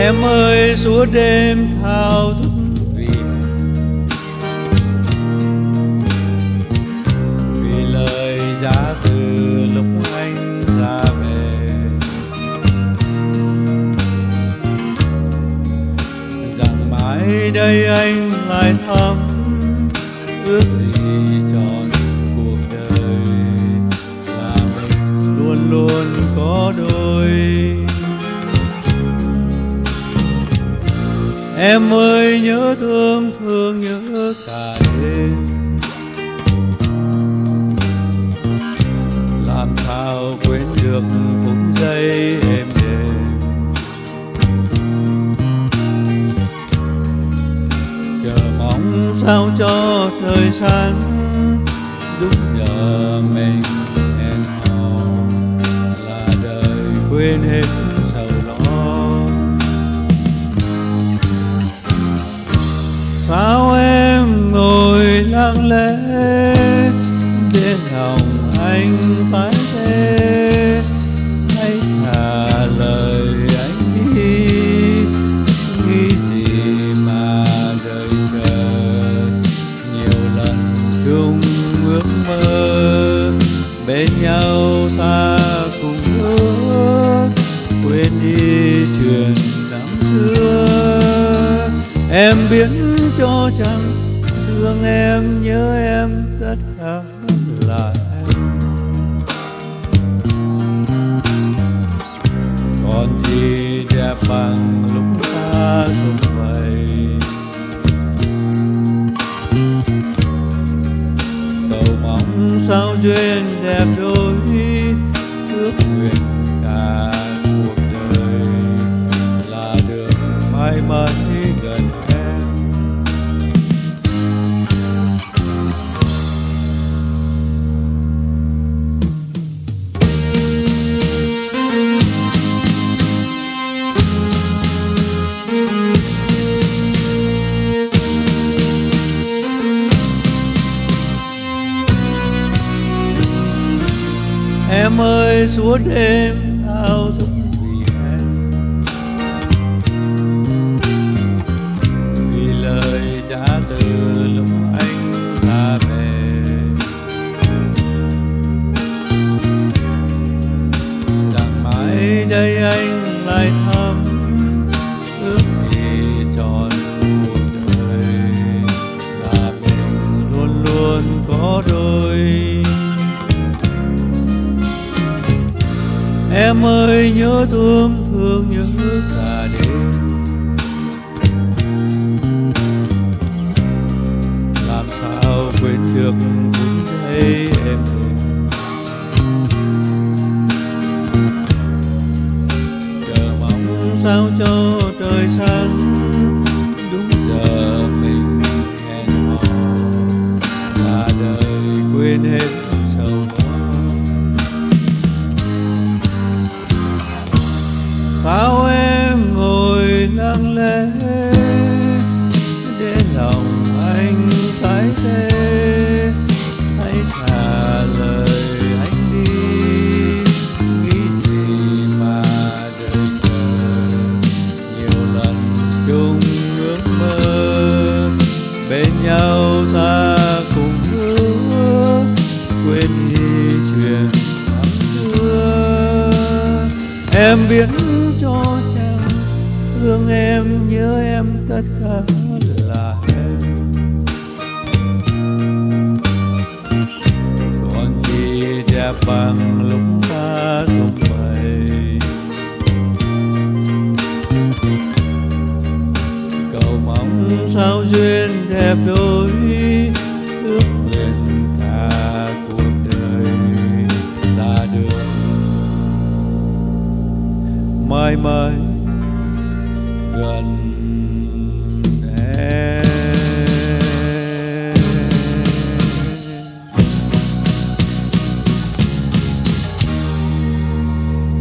em ơi, suốt đêm thao thức vì vì lời giá từ lúc anh ra về rằng mãi đây anh lại thăm ước gì cho. Em ơi, nhớ thương thương nhớ cả đêm. Làm sao quên được phút giây em đêm chờ mong sao cho thời sáng đúng giờ mình hẹn hò là đời quên hết. Tang lễ để lòng anh tái thế, hãy thả lời anh đi, nghĩ gì mà đợi chờ. Nhiều lần chung ước mơ, bên nhau ta cùng ước, quên đi chuyện năm xưa. Em biến cho chẳng thương em nhớ em tất cả là em còn gì đẹp bằng lúc ta xuân vầy cầu mong sao duyên đẹp đôi ước nguyện cả cuộc đời là đường mãi mãi gần em ơi suốt đêm. Em ơi, nhớ thương thương nhớ cả đêm. Làm sao quên được phút giây em Chờ mong sao cho trời sáng, Đúng giờ mình hẹn hò. Cả đời quên hết bên nhau ta cùng hứa quên đi chuyện năm xưa. Em biết cho chàng thương em nhớ em tất cả là em. Còn chi đẹp bằng lúc ta xung bay cầu mong sao duyên đẹp đôi ước nguyện cả cuộc đời là được. Mãi mãi